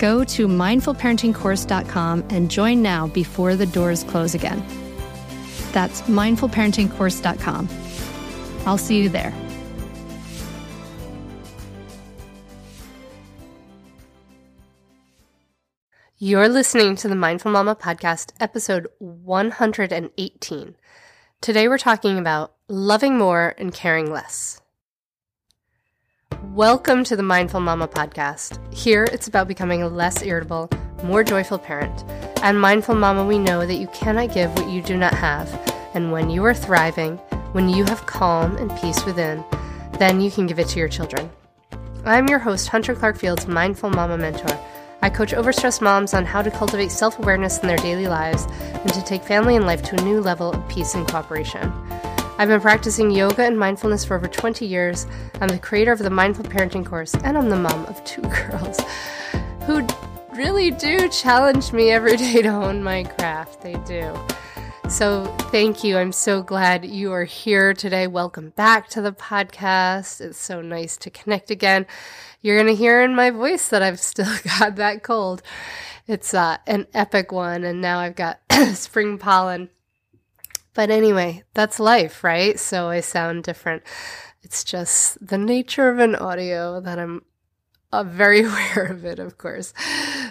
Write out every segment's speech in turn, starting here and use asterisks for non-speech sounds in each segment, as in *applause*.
Go to mindfulparentingcourse.com and join now before the doors close again. That's mindfulparentingcourse.com. I'll see you there. You're listening to the Mindful Mama podcast, episode 118. Today we're talking about loving more and caring less. Welcome to the Mindful Mama podcast. Here, it's about becoming a less irritable, more joyful parent. At Mindful Mama, we know that you cannot give what you do not have. And when you are thriving, when you have calm and peace within, then you can give it to your children. I'm your host, Hunter Clarke-Fields, Mindful Mama Mentor. I coach overstressed moms on how to cultivate self awareness in their daily lives and to take family and life to a new level of peace and cooperation. I've been practicing yoga and mindfulness for over 20 years. I'm the creator of the Mindful Parenting course, and I'm the mom of two *laughs* girls who really do challenge me every day to hone my craft. They do. So, thank you. I'm so glad you are here today. Welcome back to the podcast. It's so nice to connect again. You're going to hear in my voice that I've still *laughs* got that cold. It's uh, an epic one, and now I've got *clears throat* spring pollen but anyway, that's life, right? So I sound different. It's just the nature of an audio that I'm uh, very *laughs* aware of it, of course.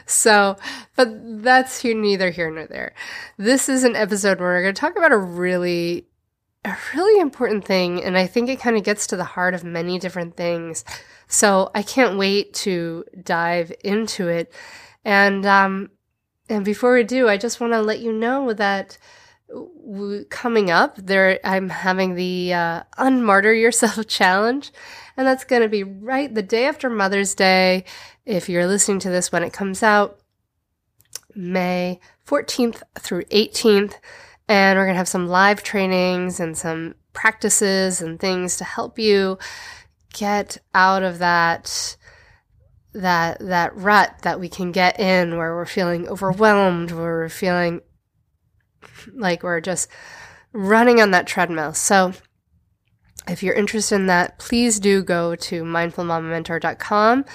So, but that's here, neither here nor there. This is an episode where we're going to talk about a really, a really important thing. And I think it kind of gets to the heart of many different things. So I can't wait to dive into it. And, um, and before we do, I just want to let you know that coming up there i'm having the uh, unmartyr yourself *laughs* challenge and that's going to be right the day after mother's day if you're listening to this when it comes out may 14th through 18th and we're going to have some live trainings and some practices and things to help you get out of that that that rut that we can get in where we're feeling overwhelmed where we're feeling like we're just running on that treadmill. So if you're interested in that, please do go to mindfulmamamentor.com.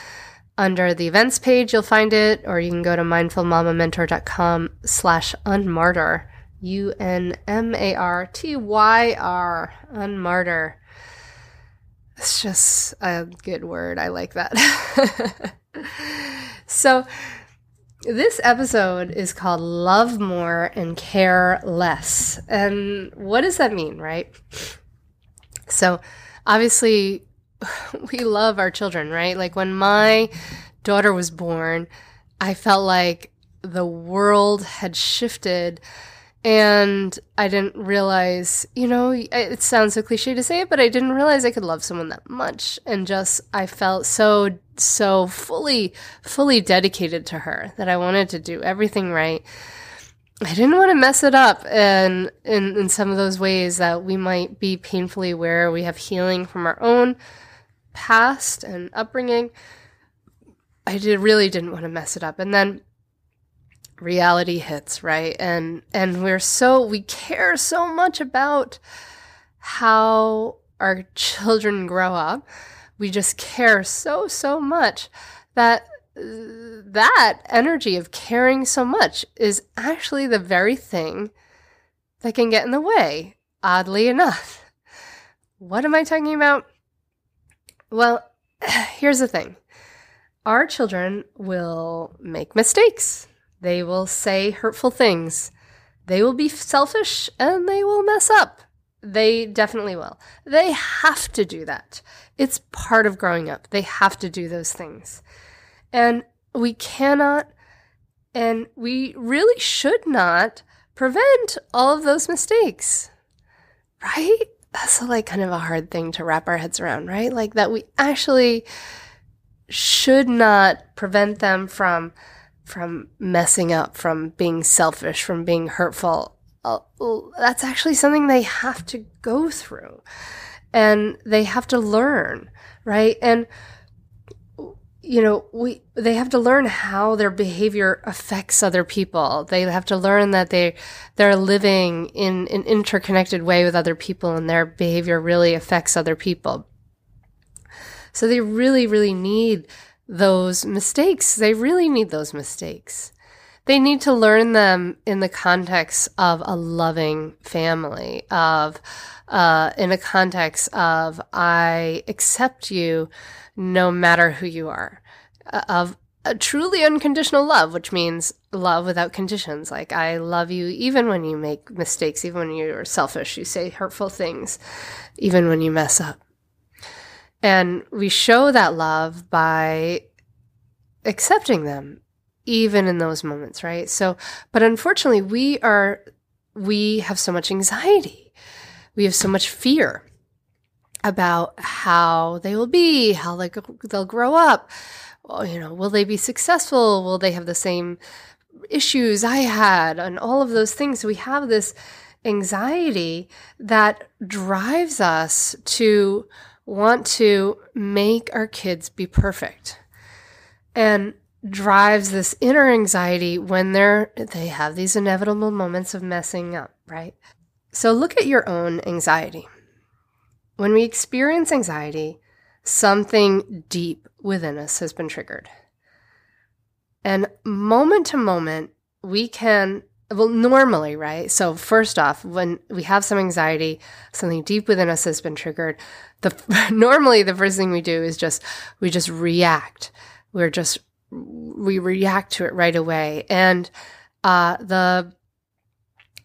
Under the events page, you'll find it, or you can go to mindfulmamamentor.com slash unmartyr. U-N-M-A-R-T-Y-R, unmartyr. It's just a good word. I like that. *laughs* so this episode is called Love More and Care Less. And what does that mean, right? So, obviously, *laughs* we love our children, right? Like when my daughter was born, I felt like the world had shifted And I didn't realize, you know, it sounds so cliche to say it, but I didn't realize I could love someone that much. And just, I felt so, so fully, fully dedicated to her that I wanted to do everything right. I didn't want to mess it up and in, in some of those ways that we might be painfully aware we have healing from our own past and upbringing. I did really didn't want to mess it up. And then reality hits, right? And and we're so we care so much about how our children grow up. We just care so so much that that energy of caring so much is actually the very thing that can get in the way, oddly enough. What am I talking about? Well, *sighs* here's the thing our children will make mistakes, they will say hurtful things, they will be selfish, and they will mess up. They definitely will. They have to do that. It's part of growing up. They have to do those things. And we cannot and we really should not prevent all of those mistakes. Right? That's like kind of a hard thing to wrap our heads around, right? Like that we actually should not prevent them from from messing up, from being selfish, from being hurtful. Uh, that's actually something they have to go through and they have to learn, right? And you know, we they have to learn how their behavior affects other people. They have to learn that they they're living in an interconnected way with other people and their behavior really affects other people. So they really really need those mistakes. They really need those mistakes. They need to learn them in the context of a loving family, of uh, in a context of I accept you no matter who you are, uh, of a truly unconditional love, which means love without conditions. Like, I love you even when you make mistakes, even when you're selfish, you say hurtful things, even when you mess up. And we show that love by accepting them, even in those moments, right? So, but unfortunately, we are, we have so much anxiety. We have so much fear about how they will be, how they, they'll grow up. You know, will they be successful? Will they have the same issues I had? And all of those things. So We have this anxiety that drives us to want to make our kids be perfect and drives this inner anxiety when they're they have these inevitable moments of messing up right so look at your own anxiety when we experience anxiety, something deep within us has been triggered. And moment to moment, we can, well, normally, right? So, first off, when we have some anxiety, something deep within us has been triggered. The *laughs* normally the first thing we do is just we just react. We're just we react to it right away, and uh, the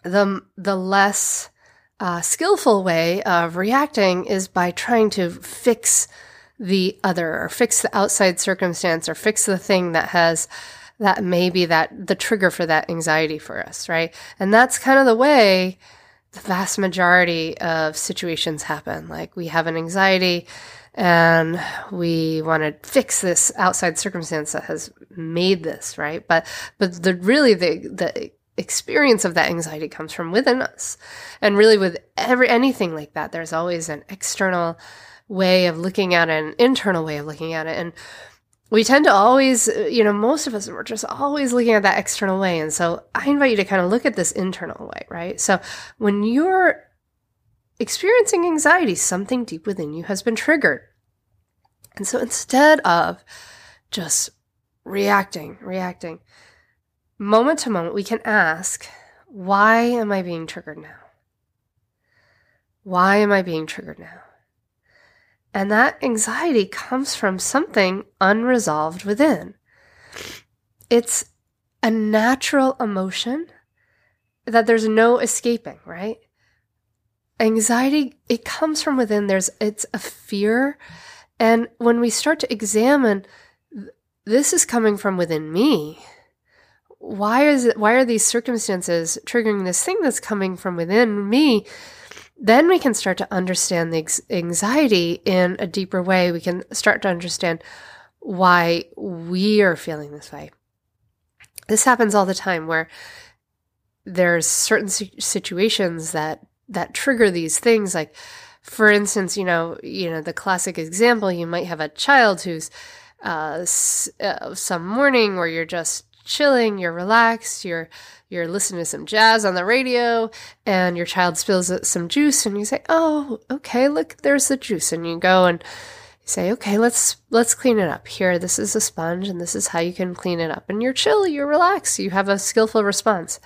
the the less uh, skillful way of reacting is by trying to fix the other or fix the outside circumstance or fix the thing that has that may be that the trigger for that anxiety for us, right? And that's kind of the way the vast majority of situations happen. Like we have an anxiety and we want to fix this outside circumstance that has made this, right? But but the really the the experience of that anxiety comes from within us. And really with every anything like that, there's always an external way of looking at it, an internal way of looking at it. And we tend to always, uh, you know, most of us are just always looking at that external way. And so I invite you to kind of look at this internal way, right? So when you're experiencing anxiety, something deep within you has been triggered. And so instead of just reacting, reacting, moment to moment, we can ask, why am I being triggered now? Why am I being triggered now? And that anxiety comes from something unresolved within. It's a natural emotion that there's no escaping, right? Anxiety, it comes from within. There's, it's a fear. And when we start to examine, this is coming from within me why is it why are these circumstances triggering this thing that's coming from within me? Then we can start to understand the anxiety in a deeper way. We can start to understand why we are feeling this way. This happens all the time where there's certain situations that that trigger these things like for instance you know you know the classic example you might have a child who's uh, uh, some morning where you're just chilling you're relaxed you're you're listening to some jazz on the radio and your child spills some juice and you say oh okay look there's the juice. And you go and say okay let's let's clean it up. Here this is a sponge and this is how you can clean it up. And you're chill you're relaxed you have a skillful response.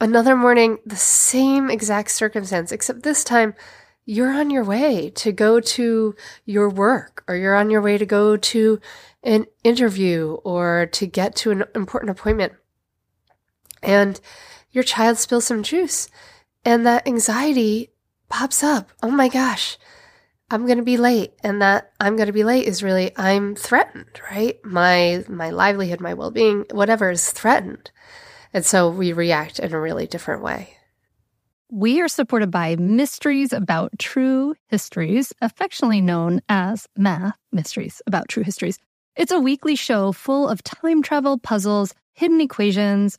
Another morning, the same exact circumstance, except this time you're on your way to go to your work or you're on your way to go to an interview or to get to an important appointment. And your child spills some juice and that anxiety pops up. Oh my gosh, I'm going to be late. And that I'm going to be late is really, I'm threatened, right? My, my livelihood, my well-being, whatever is threatened. And so we react in a really different way. We are supported by Mysteries About True Histories, affectionately known as Math Mysteries About True Histories. It's a weekly show full of time travel puzzles, hidden equations,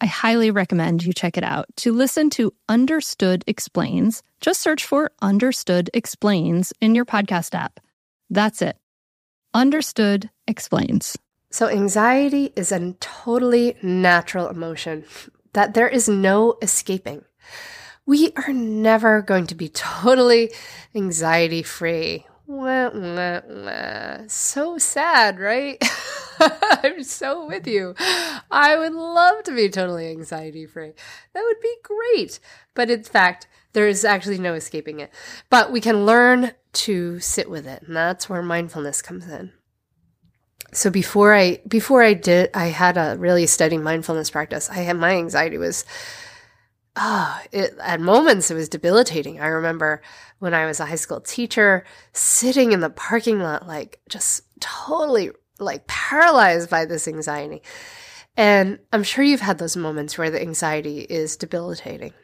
I highly recommend you check it out. To listen to Understood Explains, just search for Understood Explains in your podcast app. That's it. Understood Explains. So, anxiety is a totally natural emotion *laughs* that there is no escaping. We are never going to be totally anxiety free. Wah, wah, wah. So sad, right? *laughs* I'm so with you. I would love to be totally anxiety free. That would be great. But in fact, there is actually no escaping it. But we can learn to sit with it. And that's where mindfulness comes in. So before I before I did I had a really steady mindfulness practice. I had my anxiety was oh, at moments it was debilitating. I remember when I was a high school teacher sitting in the parking lot, like just totally like paralyzed by this anxiety. And I'm sure you've had those moments where the anxiety is debilitating.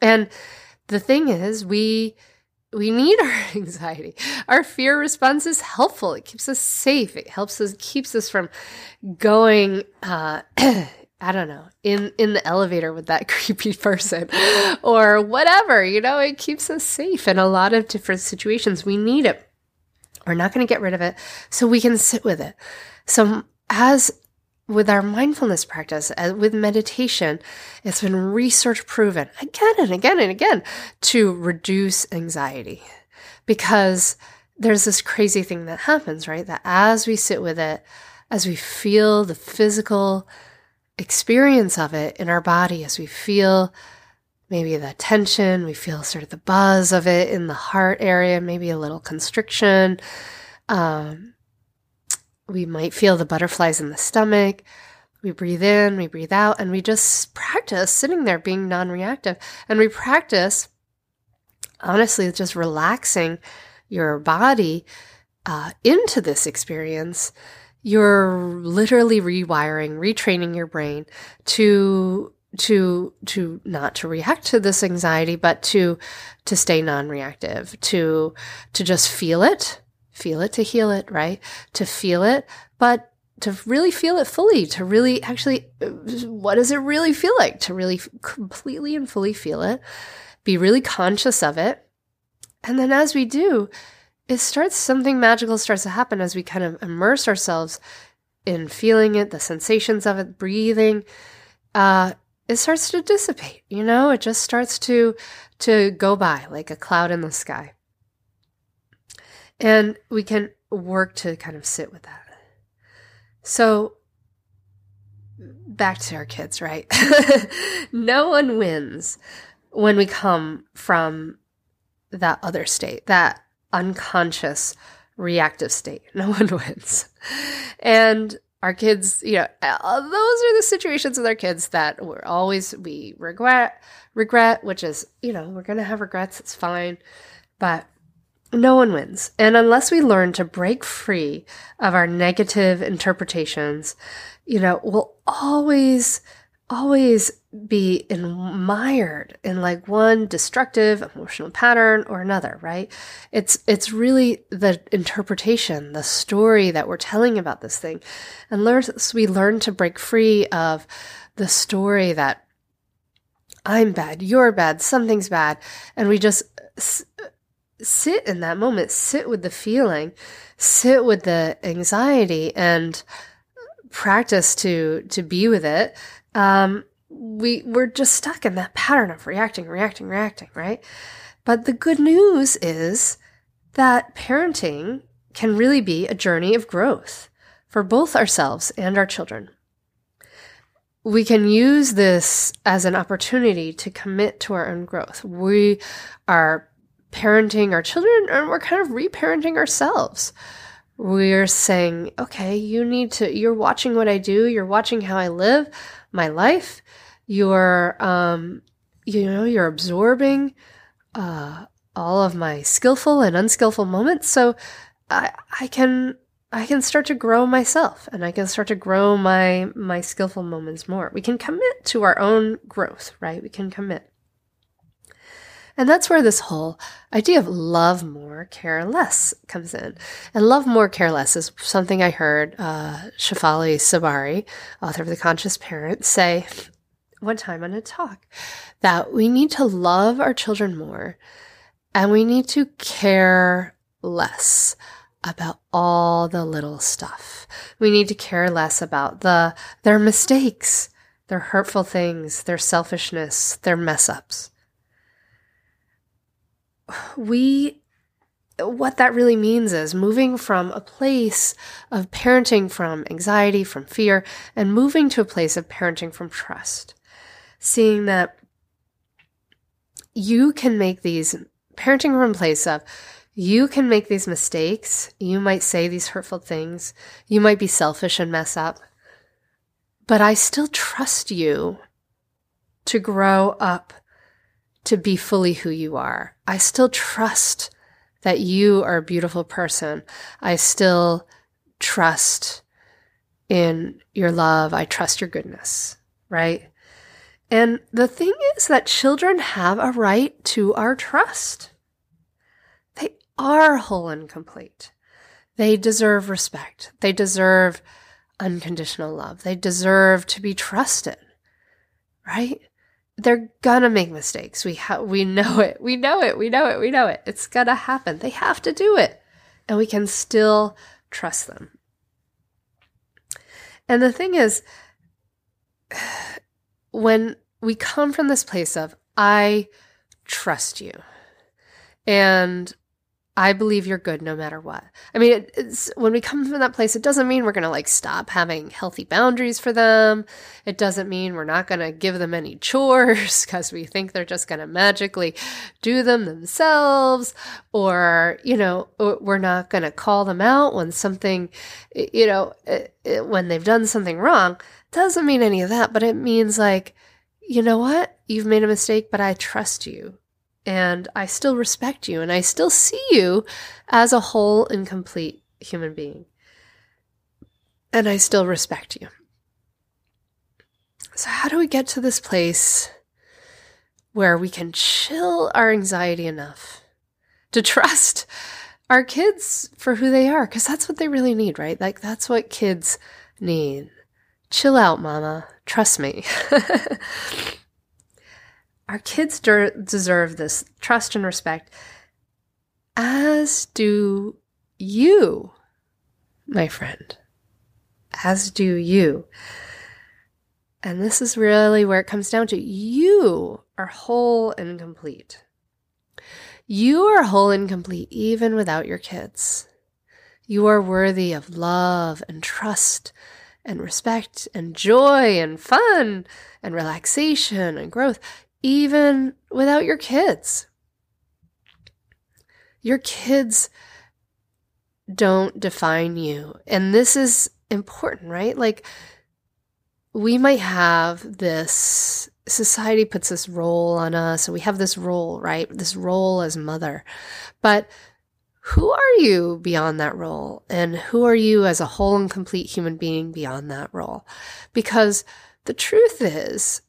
And the thing is, we we need our *laughs* anxiety. Our fear response is helpful. It keeps us safe. It helps us keeps us from going uh *clears throat* I don't know, in in the elevator with that *laughs* creepy person or whatever, you know, it keeps us safe in a lot of different situations. We need it. We're not going to get rid of it so we can sit with it. So as with our mindfulness practice, as with meditation, it's been research proven again and again and again to reduce anxiety because there's this crazy thing that happens, right? That as we sit with it, as we feel the physical experience of it in our body, as we feel maybe the tension, we feel sort of the buzz of it in the heart area, maybe a little constriction. Um, we might feel the butterflies in the stomach. We breathe in, we breathe out, and we just practice sitting there being non reactive. And we practice, honestly, just relaxing your body uh, into this experience. You're literally rewiring, retraining your brain to to to not to react to this anxiety but to to stay non-reactive to to just feel it feel it to heal it, right? To feel it, but to really feel it fully, to really actually, what does it really feel like? To really completely and fully feel it, be really conscious of it. And then as we do, it starts, something magical starts to happen as we kind of immerse ourselves in feeling it, the sensations of it, breathing. Uh, it starts to dissipate, you know, it just starts to to go by like a cloud in the sky. And we can work to kind of sit with that. So, back to our kids, right? *laughs* no one wins when we come from that other state, that unconscious reactive state. *laughs* No one wins. And our kids, you know, uh, those are the situations with our kids that we're always, we regret, regret, which is, you know, we're to have regrets. It's fine. But no one wins. And unless we learn to break free of our negative interpretations, you know, we'll always, always be mired in like one destructive emotional pattern or another, right? It's, it's really the interpretation, the story that we're telling about this thing. And learn, we learn to break free of the story that I'm bad, you're bad, something's bad. And we just sit in that moment, sit with the feeling, sit with the anxiety and practice to to be with it. Um, we we're just stuck in that pattern of reacting, reacting, reacting, right? But the good news is that parenting can really be a journey of growth for both ourselves and our children. We can use this as an opportunity to commit to our own growth. We are parenting our children and we're kind of reparenting ourselves. We're saying, okay, you need to, you're watching what I do, you're watching how I live my life, you're, um, you know, you're absorbing uh, all of my skillful and unskillful moments. So I, I can I can start to grow myself and I can start to grow my my skillful moments more. We can commit to our own growth, right? We can commit. And that's where this whole idea of love more, care less comes in. And love more, care less is something I heard uh, Shefali Tsabary, author of The Conscious Parent, say one time on a talk that we need to love our children more and we need to care less about all the little stuff. We need to care less about the their mistakes, their hurtful things, their selfishness, their mess ups we what that really means is moving from a place of parenting from anxiety, from fear, and moving to a place of parenting from trust. Seeing that you can make these parenting from place of you can make these mistakes. You might say these hurtful things. You might be selfish and mess up. But I still trust you to grow up to be fully who you are. I still trust that you are a beautiful person. I still trust in your love. I trust your goodness, right? And the thing is that children have a right to our trust. They are whole and complete. They deserve respect. They deserve unconditional love. They deserve to be trusted, right? They're gonna make mistakes. We ha- we know it. We know it. We know it. We know it. It's gonna happen. They have to do it. And we can still trust them. And the thing is, when we come from this place of, I trust you and I believe you're good no matter what. I mean, it's when we come from that place, it doesn't mean we're going to like stop having healthy boundaries for them. It doesn't mean we're not going to give them any chores *laughs* because we think they're just going to magically do them themselves or, you know, we're not going to call them out when something, you know, eh, eh, when they've done something wrong. Doesn't mean any of that, but it means like, you know what? You've made a mistake, but I trust you and I still respect you and I still see you as a whole and complete human being. And I still respect you. So, how do we get to this place where we can chill our anxiety enough to trust our kids for who they are? Because that's what they really need, right? Like, that's what kids need. Chill out, mama. Trust me. *laughs* Our kids de- deserve this trust and respect, as do you, my friend. As do you. And this is really where it comes down to you are whole and complete. You are whole and complete even without your kids. You are worthy of love and trust and respect and joy and fun and relaxation and growth even without your kids. Your kids don't define you. And this is important, right? Like, we might have this society puts this role on us, and we have this role, right? This role as mother. But who are you beyond that role? And who are you as a whole and complete human being beyond that role? Because the truth is,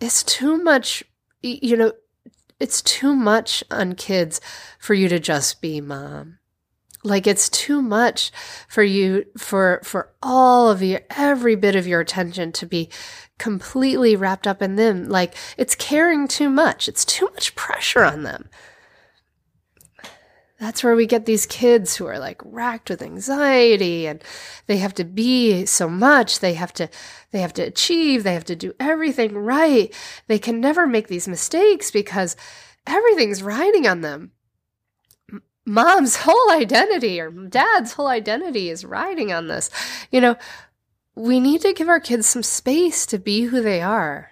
it's too much, you know, it's too much on kids for you to just be mom. Like it's too much for you for for all of your every bit of your attention to be completely wrapped up in them. Like it's caring too much. It's too much pressure on them that's where we get these kids who are like racked with anxiety and they have to be so much. They have to they have to achieve. They have to do everything right. They can never make these mistakes because everything's riding on them. Mom's *laughs* whole identity or dad's whole identity is riding on this. You know we need to give our kids some space to be who they are.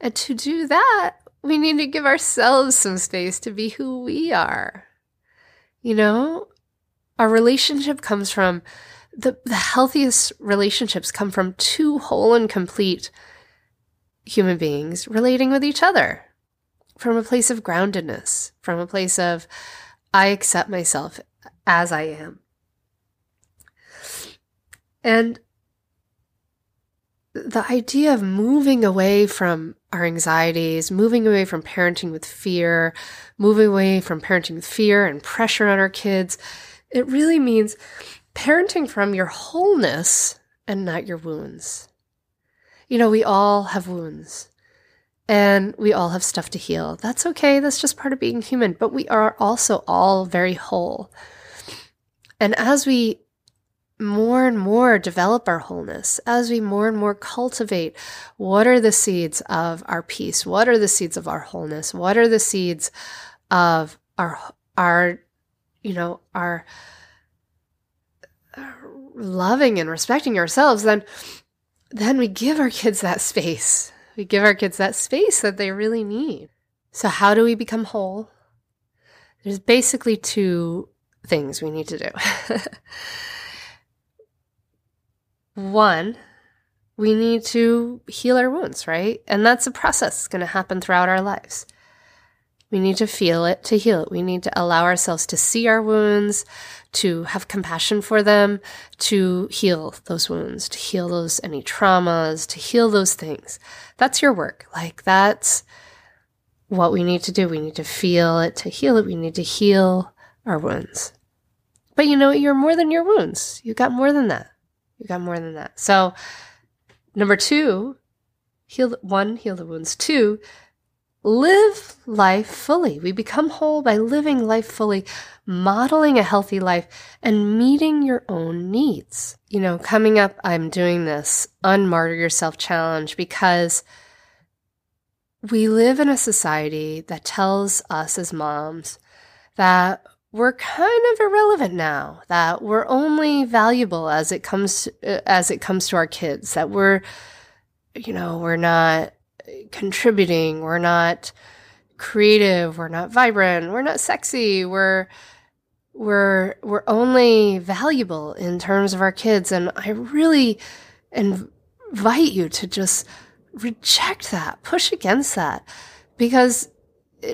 And to do that we need to give ourselves some space to be who we are. You know, our relationship comes from the, the healthiest relationships come from two whole and complete human beings relating with each other from a place of groundedness, from a place of, I accept myself as I am. And the idea of moving away from our anxieties, moving away from parenting with fear, moving away from parenting with fear and pressure on our kids, it really means parenting from your wholeness and not your wounds. You know, we all have wounds and we all have stuff to heal. That's okay. That's just part of being human, but we are also all very whole. And as we more and more develop our wholeness, as we more and more cultivate what are the seeds of our peace, what are the seeds of our wholeness, what are the seeds of our our you know our, our loving and respecting ourselves, then then we give our kids that space. We give our kids that space that they really need. So how do we become whole? There's basically two things we need to do. *laughs* One, we need to heal our wounds, right? And that's a process that's going to happen throughout our lives. We need to feel it to heal it. We need to allow ourselves to see our wounds, to have compassion for them, to heal those wounds, to heal those any traumas, to heal those things. That's your work. Like that's what we need to do. We need to feel it to heal it. We need to heal our wounds. But you know, you're more than your wounds. You got more than that. You got more than that. So, number two, heal one, heal the wounds. Two, live life fully. We become whole by living life fully, modeling a healthy life, and meeting your own needs. You know, coming up, I'm doing this Unmartyr Yourself challenge because we live in a society that tells us as moms that we're kind of irrelevant now that we're only valuable as it comes as it comes to our kids that we're you know we're not contributing we're not creative we're not vibrant we're not sexy we're we're we're only valuable in terms of our kids. And i really invite you to just reject that push against that because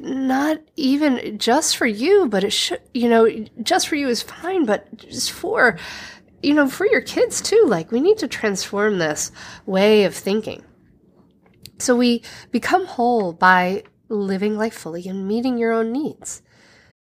not even just for you, but it should, you know, just for you is fine, but just for, you know, for your kids too. Like we need to transform this way of thinking. So we become whole by living life fully and meeting your own needs.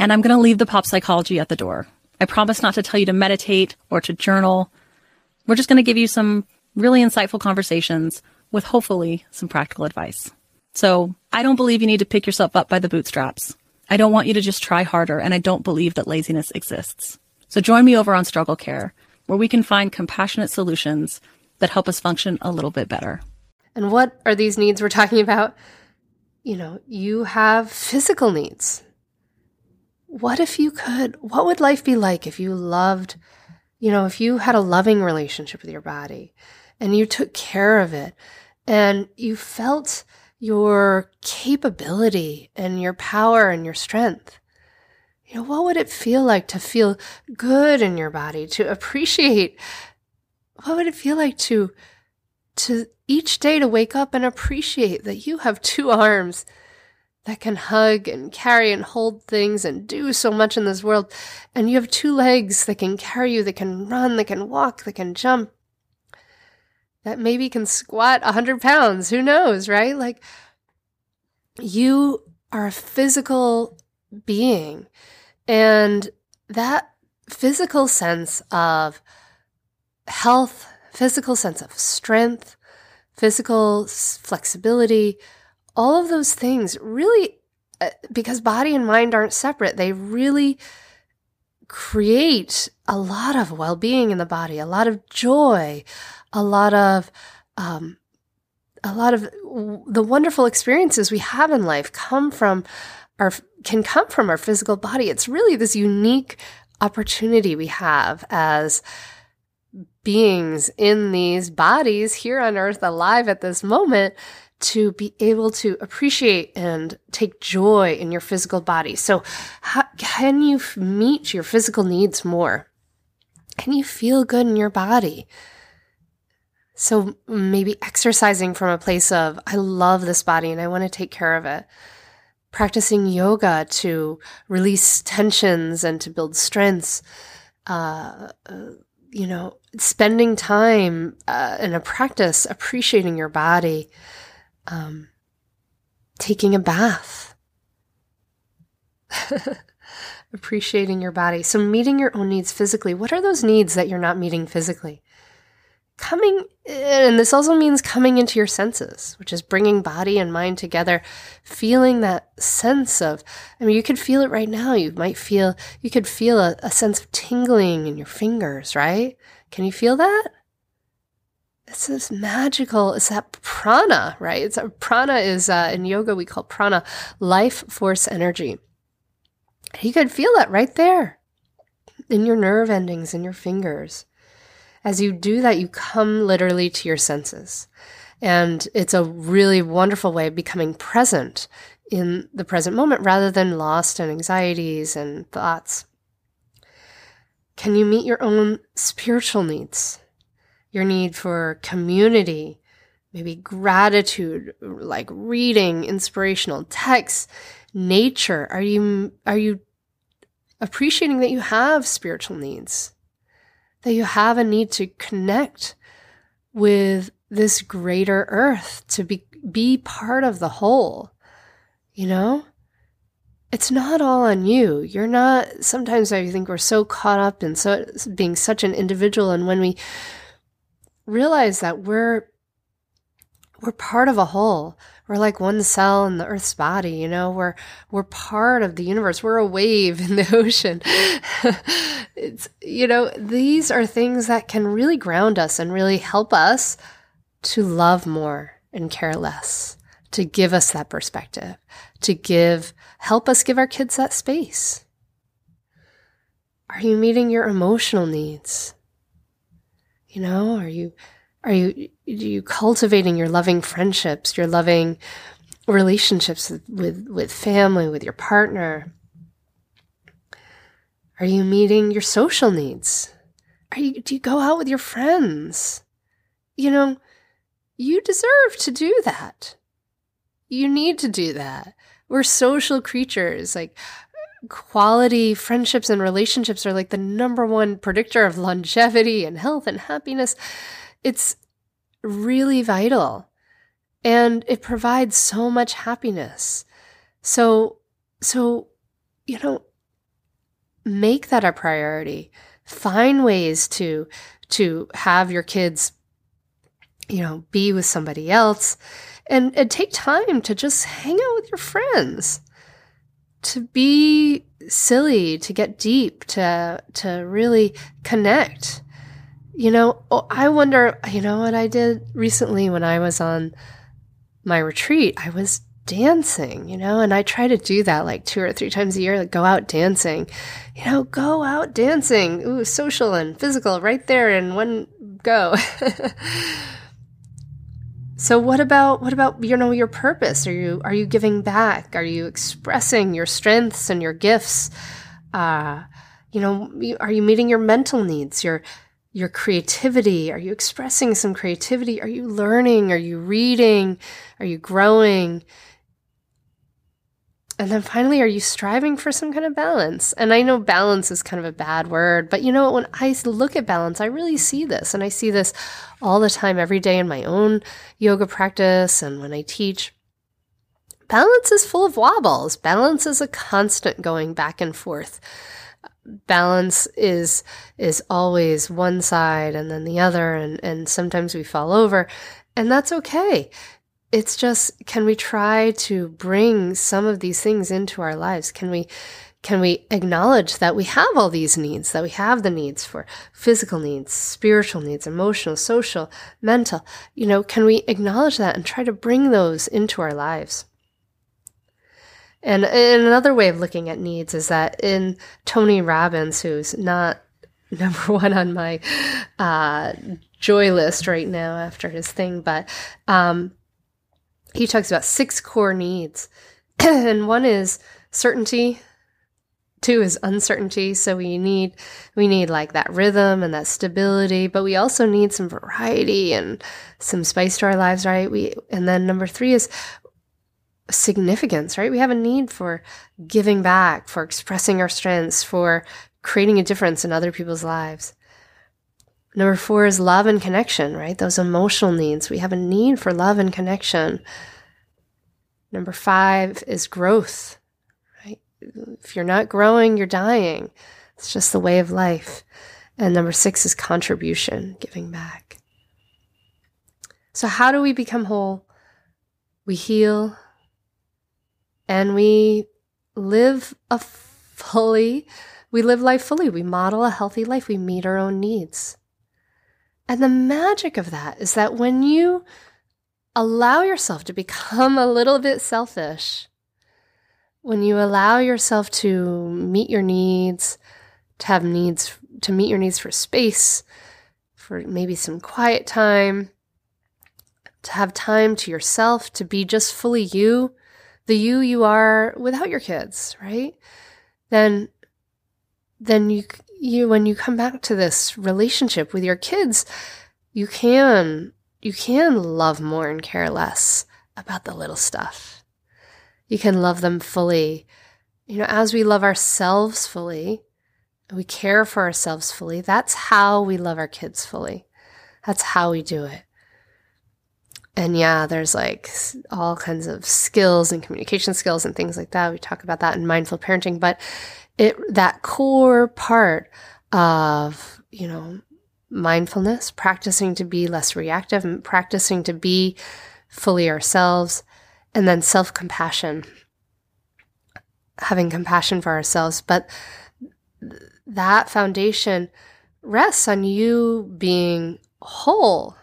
And I'm going to leave the pop psychology at the door. I promise not to tell you to meditate or to journal. We're just going to give you some really insightful conversations with hopefully some practical advice. So I don't believe you need to pick yourself up by the bootstraps. I don't want you to just try harder, and I don't believe that laziness exists. So join me over on Struggle Care, where we can find compassionate solutions that help us function a little bit better. And what are these needs we're talking about? You know, you have physical needs what if you could, what would life be like if you loved, you know, if you had a loving relationship with your body and you took care of it and you felt your capability and your power and your strength? You know, what would it feel like to feel good in your body, to appreciate? What would it feel like to, to each day to wake up and appreciate that you have two arms that can hug and carry and hold things and do so much in this world. And you have two legs that can carry you, that can run, that can walk, that can jump, that maybe can squat a hundred pounds. Who knows, right? Like you are a physical being. And that physical sense of health, physical sense of strength, physical flexibility, all of those things really, uh, because body and mind aren't separate, they really create a lot of well being in the body, a lot of joy, a lot of, um, a lot of the wonderful experiences we have in life come from our can come from our physical body. It's really this unique opportunity we have as beings in these bodies here on earth alive at this moment to be able to appreciate and take joy in your physical body. So, how, can you meet your physical needs more? Can you feel good in your body? So, maybe exercising from a place of, I love this body and I want to take care of it. Practicing yoga to release tensions and to build strengths. Uh, uh, you know, spending time uh, in a practice appreciating your body um, taking a bath, *laughs* appreciating your body. So, meeting your own needs physically. What are those needs that you're not meeting physically? Coming, and this also means coming into your senses, which is bringing body and mind together, feeling that sense of, I mean, you could feel it right now. You might feel, you could feel a, a sense of tingling in your fingers, right? Can you feel that? It's this magical. It's that prana right? It's prana is uh, in yoga we call prana life force energy. You could feel that right there in your nerve endings in your fingers. As you do that you come literally to your senses. And it's a really wonderful way of becoming present in the present moment rather than lost in anxieties and thoughts. Can you meet your own spiritual needs your need for community, maybe gratitude, like reading inspirational texts, nature. Are you are you appreciating that you have spiritual needs? That you have a need to connect with this greater earth, to be be part of the whole. You know? It's not all on you. You're not sometimes I think we're so caught up in so being such an individual and when we realize that we're we're part of a whole. We're like one cell in the Earth's body, you know. We're we're part of the universe. We're a wave in the *laughs* ocean. it's you know, these are things that can really ground us and really help us to love more and care less, to give us that perspective, to give help us give our kids that space. Are you meeting your emotional needs? You know, are you are you are you cultivating your loving friendships, your loving relationships with with family, with your partner? Are you meeting your social needs? Are you do you go out with your friends? You know, you deserve to do that. You need to do that. We're social creatures. Like quality friendships and relationships are like the number one predictor of longevity and health and happiness. It's really vital and it provides so much happiness. So, so, you know, make that a priority. Find ways to, to have your kids, you know, be with somebody else and, and take time to just hang out with your friends to be silly, to get deep, to to really connect. You know, oh, I wonder, you know what I did recently when I was on my retreat? I was dancing, you know, and I try to do that like two or three times a year, like go out dancing. You know, go out dancing. Ooh, social and physical right there in one go. *laughs* So what about what about you know your purpose? Are you are you giving back? Are you expressing your strengths and your gifts? Uh, you know, are you meeting your mental needs, your your creativity? Are you expressing some creativity? Are you learning? Are you reading? Are you growing? And then finally, are you striving for some kind of balance? And I know balance is kind of a bad word, but you know, what, when I look at balance, I really see this. And I see this all the time, every day in my own yoga practice and when I teach. Balance is full of wobbles. Balance is a constant going back and forth. Balance is is always one side and then the other, and, and sometimes we fall over. And that's okay it's just can we try to bring some of these things into our lives can we can we acknowledge that we have all these needs that we have the needs for physical needs spiritual needs emotional social mental you know can we acknowledge that and try to bring those into our lives and, and another way of looking at needs is that in tony robbins who's not *laughs* number one on my uh, joy list right now after his thing. But um, he talks about six core needs, *clears throat* and one is certainty. Two is uncertainty. So we need we need like that rhythm and that stability, but we also need some variety and some spice to our lives, right? We and then number three is significance, right? We have a need for giving back, for expressing our strengths, for creating a difference in other people's lives. Number four is love and connection, right? Those emotional needs. We have a need for love and connection. Number five is growth, right? If you're not growing, you're dying. It's just the way of life. And number six is contribution, giving back. So, how do we become whole? We heal and we live a fully, we live life fully. We model a healthy life. We meet our own needs. And the magic of that is that when you allow yourself to become a little bit selfish, when you allow yourself to meet your needs, to have needs, to meet your needs for space, for maybe some quiet time, to have time to yourself, to be just fully you, the you you are without your kids, right? Then then you you when you come back to this relationship with your kids, you can you can love more and care less about the little stuff. You can love them fully. You know, as we love ourselves fully, we care for ourselves fully, that's how we love our kids fully. That's how we do it. And yeah, there's like all kinds of skills and communication skills and things like that. We talk about that in mindful parenting, but it that core part of, you know, mindfulness, practicing to be less reactive and practicing to be fully ourselves, and then self-compassion. Having compassion for ourselves, but that foundation rests on you being whole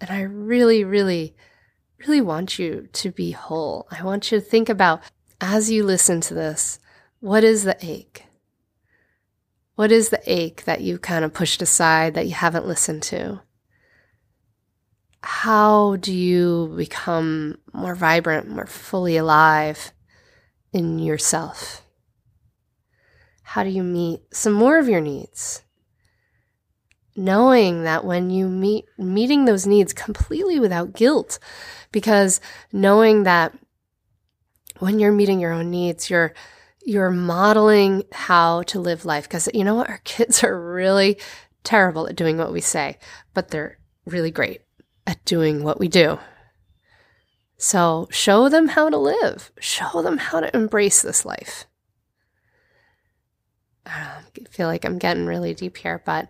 and I really, really, really want you to be whole. I want you to think about as you listen to this, what is the ache? What is the ache that you kind of pushed aside that you haven't listened to? How do you become more vibrant, more fully alive in yourself? How do you meet some more of your needs? knowing that when you meet meeting those needs completely without guilt because knowing that when you're meeting your own needs you're you're modeling how to live life because you know what? Our *laughs* kids are really terrible at doing what we say but they're really great at doing what we do. So show them how to live. Show them how to embrace this life. Um, I feel like I'm getting really deep here, but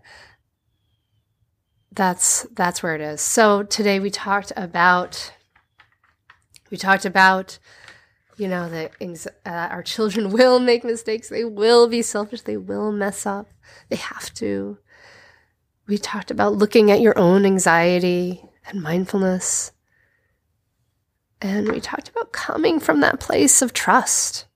that's that's where it is. So today we talked about we talked about you know that uh, our children *laughs* will make mistakes. They will be selfish. They will mess up. They have to. We talked about looking at your own anxiety and mindfulness. And we talked about coming from that place of trust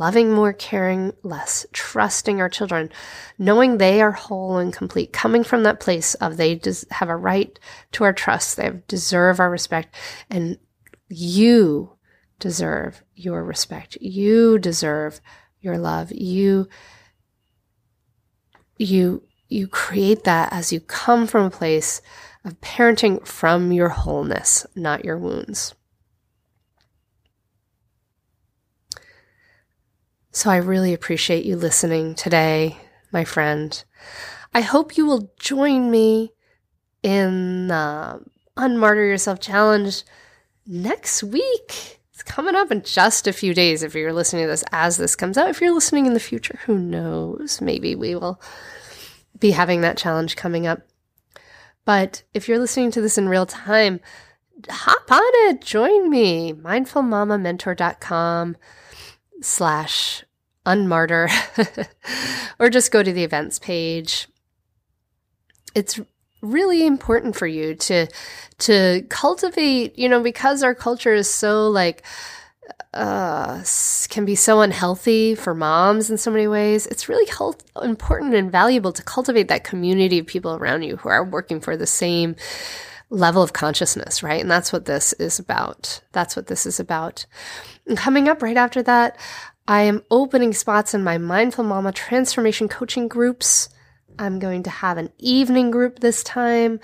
loving more, caring less, trusting our children, knowing they are whole and complete, coming from that place of they des- have a right to our trust, they deserve our respect, and you deserve your respect. You deserve your love. You you you create that as you come from a place of parenting from your wholeness, not your wounds. So I really appreciate you listening today, my friend. I hope you will join me in the Unmartyr Yourself Challenge next week. Coming up in just a few days if you're listening to this as this comes out. If you're listening in the future, who knows? Maybe we will be having that challenge coming up. But if you're listening to this in real time, hop on it, join me. mindfulmamamentor.com slash unmartyr *laughs* or just go to the events page. It's really important for you to to cultivate, you know, because our culture is so like uh, can be so unhealthy for moms in so many ways. It's really health, important and valuable to cultivate that community of people around you who are working for the same level of consciousness, right? And that's what this is about. That's what this is about. And coming up right after that, I am opening spots in my Mindful Mama transformation coaching groups. I'm going to have an evening group this time.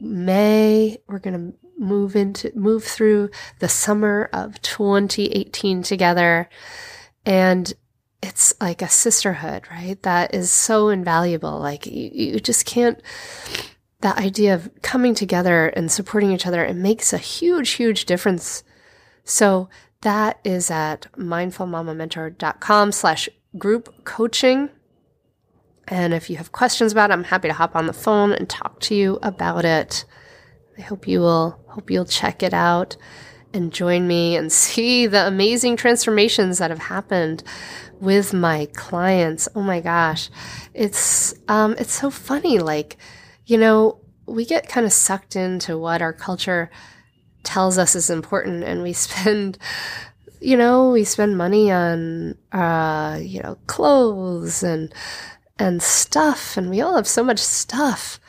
May, we're going to move into move through the summer of 2018 together. And it's like a sisterhood right? That is so invaluable. Like you, you just can't that idea of coming together and supporting each other it makes a huge huge difference. So that is at mindfulmamamentor.com slash group coaching and if you have questions about it i'm happy to hop on the phone and talk to you about it I hope you will hope you'll check it out and join me and *laughs* see the amazing transformations that have happened with my clients. Oh my gosh. It's um it's so funny like you know, we get kind of sucked into what our culture tells us is important and we *laughs* spend you know, we spend money on uh, you know, clothes and and stuff and we all have so much stuff.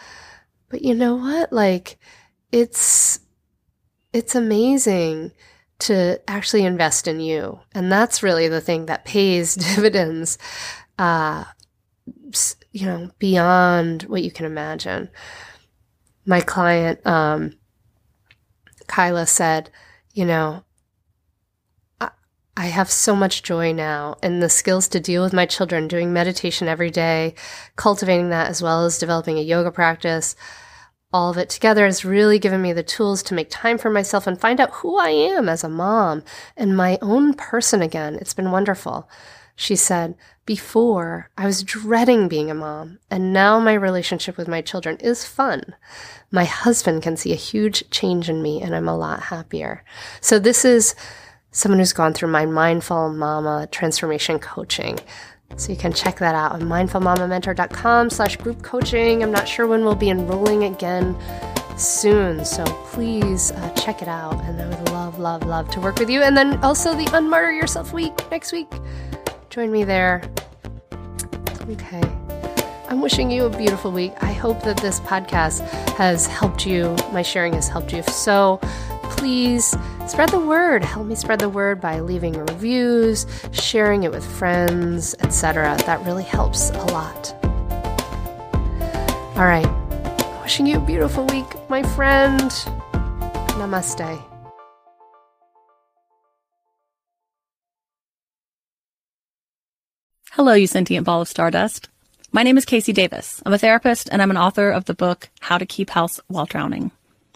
But you know what? Like it's it's amazing to actually invest in you. And that's really the thing that pays *laughs* dividends, uh, you know, beyond what you can imagine. My client, um, Kyla said, you know, I have so much joy now in the skills to deal with my children, doing meditation every day, cultivating that as well as developing a yoga practice all of it together has really given me the tools to make time for myself and find out who I am as a mom and my own person again. It's been wonderful. She said, Before, I was dreading being a mom, and now my relationship with my children is fun. My husband can see a huge change in me, and I'm a lot happier. So, this is someone who's gone through my mindful mama transformation coaching. So you can check that out on mindfulmamamentor.com slash group coaching. I'm not sure when we'll be enrolling again soon. So please uh, check it out. And I would love, love, love to work with you. And then also the Unmartyr Yourself week next week. Join me there. Okay. I'm wishing you a beautiful week. I hope that this podcast has helped you. My sharing has helped you. If so, please spread the word. Help me spread the word by leaving reviews, sharing it with friends, etc. That really helps a lot. All right. Wishing you a beautiful week, my friend. Namaste. Hello, you sentient ball of stardust. My name is KC Davis. I'm a therapist and I'm an author of the book How to Keep House While Drowning